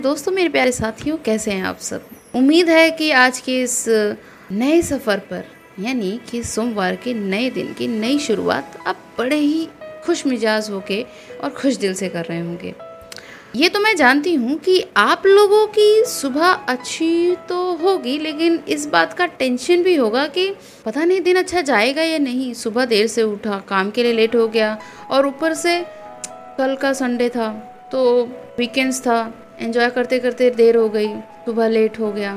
दोस्तों, मेरे प्यारे साथियों, कैसे हैं आप सब? उम्मीद है कि आज के इस नए सफ़र पर, यानी कि सोमवार के नए दिन की नई शुरुआत आप बड़े ही खुश मिजाज होके और खुश दिल से कर रहे होंगे। ये तो मैं जानती हूँ कि आप लोगों की सुबह अच्छी तो होगी, लेकिन इस बात का टेंशन भी होगा कि पता नहीं दिन अच्छा जाएगा या नहीं। सुबह देर से उठा, काम के लिए लेट हो गया और ऊपर से कल का संडे था तो वीकेंड्स था एंजॉय करते करते देर हो गई, सुबह लेट हो गया।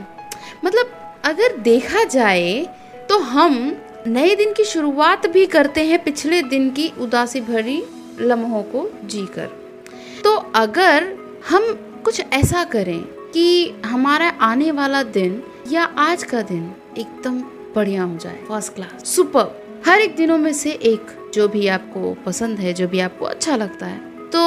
मतलब अगर देखा जाए तो हम नए दिन की शुरुआत भी करते हैं पिछले दिन की उदासी भरी लम्हों को जीकर। तो अगर हम कुछ ऐसा करें कि हमारा आने वाला दिन या आज का दिन एकदम बढ़िया हो जाए फ़र्स्ट क्लास सुपर हर एक दिनों में से एक जो भी आपको पसंद है, जो भी आपको अच्छा लगता है तो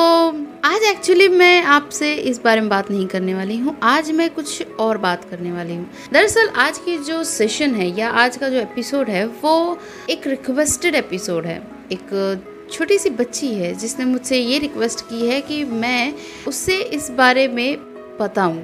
आज एक्चुअली मैं आपसे इस बारे में बात नहीं करने वाली हूँ। आज मैं कुछ और बात करने वाली हूँ। दरअसल आज की जो सेशन है या आज का जो एपिसोड है, वो एक रिक्वेस्टेड एपिसोड है। एक छोटी सी बच्ची है जिसने मुझसे ये रिक्वेस्ट की है कि मैं उससे इस बारे में बताऊँ।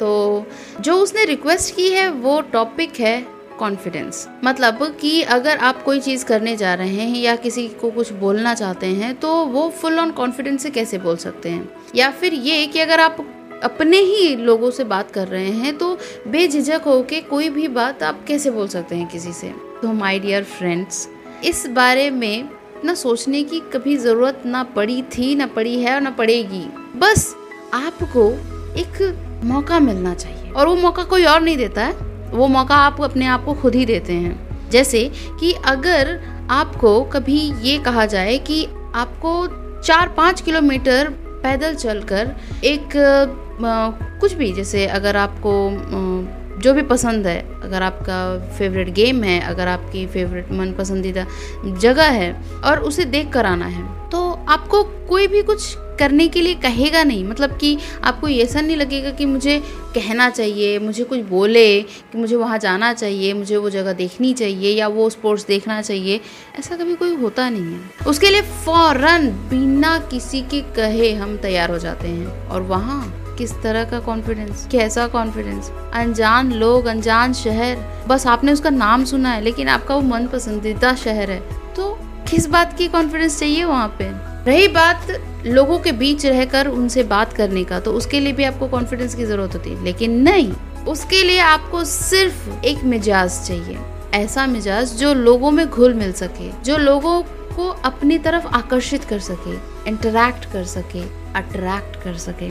तो जो उसने रिक्वेस्ट की है, वो टॉपिक है कॉन्फिडेंस मतलब कि अगर आप कोई चीज़ करने जा रहे हैं या किसी को कुछ बोलना चाहते हैं तो वो फुल ऑन कॉन्फिडेंस से कैसे बोल सकते हैं? या फिर ये कि अगर आप अपने ही लोगों से बात कर रहे हैं तो बेझिझक होके कोई भी बात आप कैसे बोल सकते हैं किसी से? तो माय डियर फ्रेंड्स इस बारे में ना सोचने की कभी ज़रूरत ना पड़ी थी, ना पड़ी है और ना पड़ेगी। बस आपको एक मौका मिलना चाहिए। और वो मौका कोई और नहीं देता है। वो मौका आप अपने आप को खुद ही देते हैं। जैसे कि अगर आपको कभी ये कहा जाए कि आपको चार पाँच किलोमीटर पैदल चलकर एक आ, कुछ भी जैसे अगर आपको आ, जो भी पसंद है अगर आपका फेवरेट गेम है अगर आपकी फेवरेट मन पसंदीदा जगह है और उसे देख कर आना है तो आपको कोई भी कुछ करने के लिए कहेगा नहीं। मतलब कि आपको ऐसा नहीं लगेगा कि मुझे कहना चाहिए, मुझे कुछ बोले कि मुझे वहाँ जाना चाहिए, मुझे वो जगह देखनी चाहिए या वो स्पोर्ट्स देखना चाहिए। ऐसा कभी कोई होता नहीं है। उसके लिए फ़ौरन बिना किसी के कहे हम तैयार हो जाते हैं। और वहाँ किस तरह का कॉन्फिडेंस कैसा कॉन्फिडेंस अनजान लोग, अनजान शहर। बस आपने उसका नाम सुना है, लेकिन आपका वो मन पसंदीदा शहर है। तो किस बात की कॉन्फिडेंस चाहिए वहाँ पे? रही बात लोगों के बीच रहकर उनसे बात करने का तो उसके लिए भी आपको कॉन्फिडेंस की ज़रूरत होती है। लेकिन नहीं, उसके लिए आपको सिर्फ़ एक मिजाज चाहिए। ऐसा मिजाज जो लोगों में घुल मिल सके, जो लोगों को अपनी तरफ़ आकर्षित कर सके इंटरैक्ट कर सके अट्रैक्ट कर सके।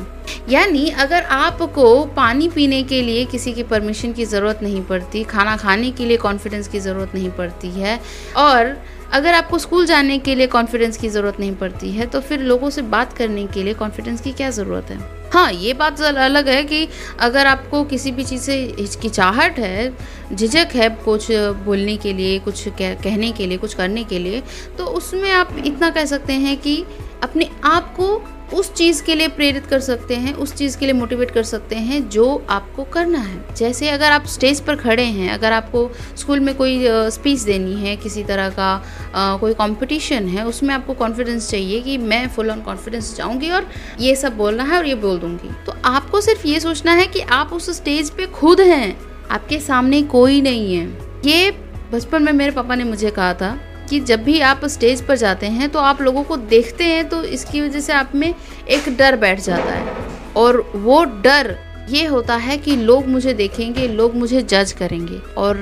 यानी अगर आपको पानी पीने के लिए किसी की परमिशन की ज़रूरत नहीं पड़ती, खाना खाने के लिए कॉन्फिडेंस की ज़रूरत नहीं पड़ती है, और अगर आपको स्कूल जाने के लिए कॉन्फिडेंस की ज़रूरत नहीं पड़ती है तो फिर लोगों से बात करने के लिए कॉन्फिडेंस की क्या ज़रूरत है? हाँ ये बात अलग है कि अगर आपको किसी भी चीज़ से हिचकिचाहट है झिझक है कुछ बोलने के लिए कुछ कह, कहने के लिए कुछ करने के लिए तो उसमें आप इतना कह सकते हैं कि अपने आप को उस चीज़ के लिए प्रेरित कर सकते हैं उस चीज़ के लिए मोटिवेट कर सकते हैं जो आपको करना है। जैसे अगर आप स्टेज पर खड़े हैं अगर आपको स्कूल में कोई स्पीच देनी है किसी तरह का आ, कोई कंपटीशन है उसमें आपको कॉन्फिडेंस चाहिए कि मैं फुल ऑन कॉन्फिडेंस जाऊँगी और ये सब बोलना है और ये बोल दूँगी। तो आपको सिर्फ़ ये सोचना है कि आप उस स्टेज पे खुद हैं आपके सामने कोई नहीं है। ये बचपन में मेरे पापा ने मुझे कहा था कि जब भी आप स्टेज पर जाते हैं तो आप लोगों को देखते हैं तो इसकी वजह से आप में एक डर बैठ जाता है। और वो डर ये होता है कि लोग मुझे देखेंगे, लोग मुझे जज करेंगे और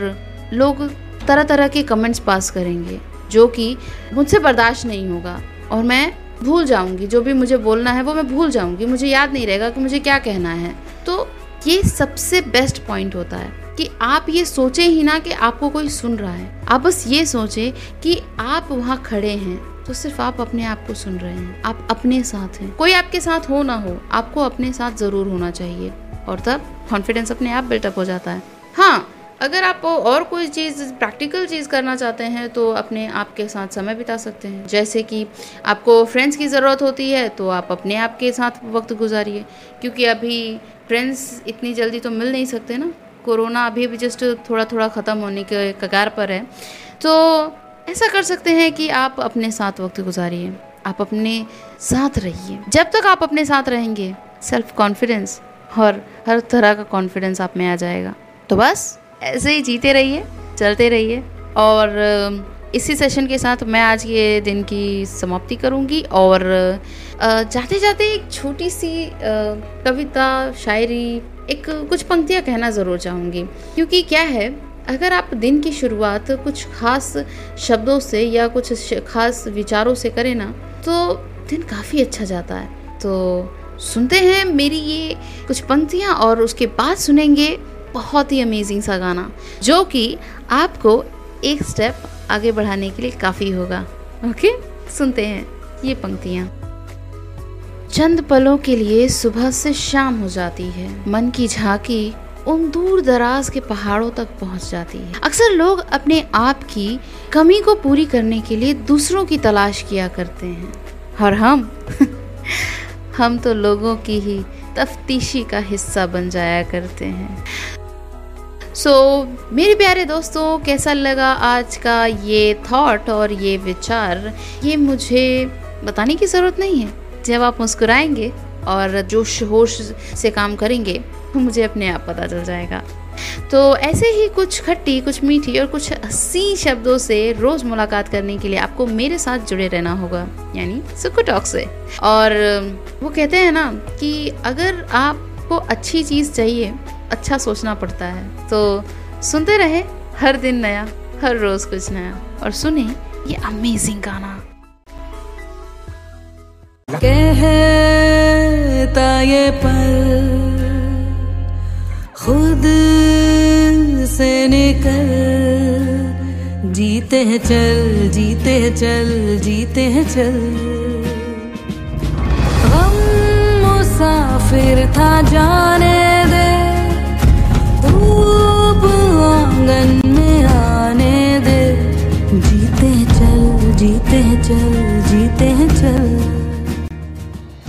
लोग तरह तरह के कमेंट्स पास करेंगे, जो कि मुझसे बर्दाश्त नहीं होगा। और मैं भूल जाऊँगी, जो भी मुझे बोलना है वो मैं भूल जाऊँगी। मुझे याद नहीं रहेगा कि मुझे क्या कहना है। तो ये सबसे बेस्ट पॉइंट होता है। कि आप ये सोचे ही ना कि आपको कोई सुन रहा है। आप बस ये सोचे कि आप वहाँ खड़े हैं तो सिर्फ़ आप अपने आप को सुन रहे हैं। आप अपने साथ हैं। कोई आपके साथ हो ना हो, आपको अपने साथ ज़रूर होना चाहिए। और तब कॉन्फिडेंस अपने आप बिल्टअप हो जाता है। हाँ अगर आप और कोई चीज़ प्रैक्टिकल चीज़ करना चाहते हैं तो अपने आप के साथ समय बिता सकते हैं। जैसे कि आपको फ्रेंड्स की ज़रूरत होती है तो आप अपने आप के साथ वक्त गुजारिए। क्योंकि अभी फ्रेंड्स इतनी जल्दी तो मिल नहीं सकते ना। कोरोना अभी भी जस्ट थोड़ा थोड़ा ख़त्म होने के कगार पर है। तो ऐसा कर सकते हैं कि आप अपने साथ वक्त गुजारिए। आप अपने साथ रहिए। जब तक आप अपने साथ रहेंगे सेल्फ कॉन्फिडेंस और हर तरह का कॉन्फिडेंस आप में आ जाएगा। तो बस, ऐसे ही जीते रहिए, चलते रहिए और इसी सेशन के साथ मैं आज ये दिन की समाप्ति करूँगी और जाते जाते एक छोटी सी कविता, शायरी एक कुछ पंक्तियाँ कहना ज़रूर चाहूँगी। क्योंकि क्या है, अगर आप दिन की शुरुआत कुछ खास शब्दों से या कुछ खास विचारों से करें ना तो दिन काफ़ी अच्छा जाता है। तो सुनते हैं मेरी ये कुछ पंक्तियाँ और उसके बाद सुनेंगे बहुत ही अमेजिंग सा गाना, जो कि आपको एक स्टेप आगे बढ़ाने के लिए काफ़ी होगा। ओके सुनते हैं ये पंक्तियाँ। चंद पलों के लिए सुबह से शाम हो जाती है। मन की झांकी उन दूर दराज के पहाड़ों तक पहुँच जाती है। अक्सर लोग अपने आप की कमी को पूरी करने के लिए दूसरों की तलाश किया करते हैं। और हम हम तो लोगों की ही तफ्तीशी का हिस्सा बन जाया करते हैं। सो so, मेरे प्यारे दोस्तों कैसा लगा आज का ये थॉट और ये विचार? ये मुझे बताने की ज़रूरत नहीं है। जब आप मुस्कुराएँगे और जोश होश से काम करेंगे तो मुझे अपने आप पता चल जाएगा। तो ऐसे ही कुछ खट्टी, कुछ मीठी और कुछ हसी शब्दों से रोज़ मुलाकात करने के लिए आपको मेरे साथ जुड़े रहना होगा, यानी सुखो टॉक से। और वो कहते हैं ना कि अगर आपको अच्छी चीज़ चाहिए अच्छा सोचना पड़ता है। तो सुनते रहे, हर दिन नया, हर रोज कुछ नया। और सुने ये अमेजिंग गाना। कहता ये पल खुद से निकल। जीते हैं चल, जीते हैं चल, जीते हैं चल। हम मुसाफिर था जाने दे। धूप आँगन में आने दे। जीते हैं चल, जीते जीते चल।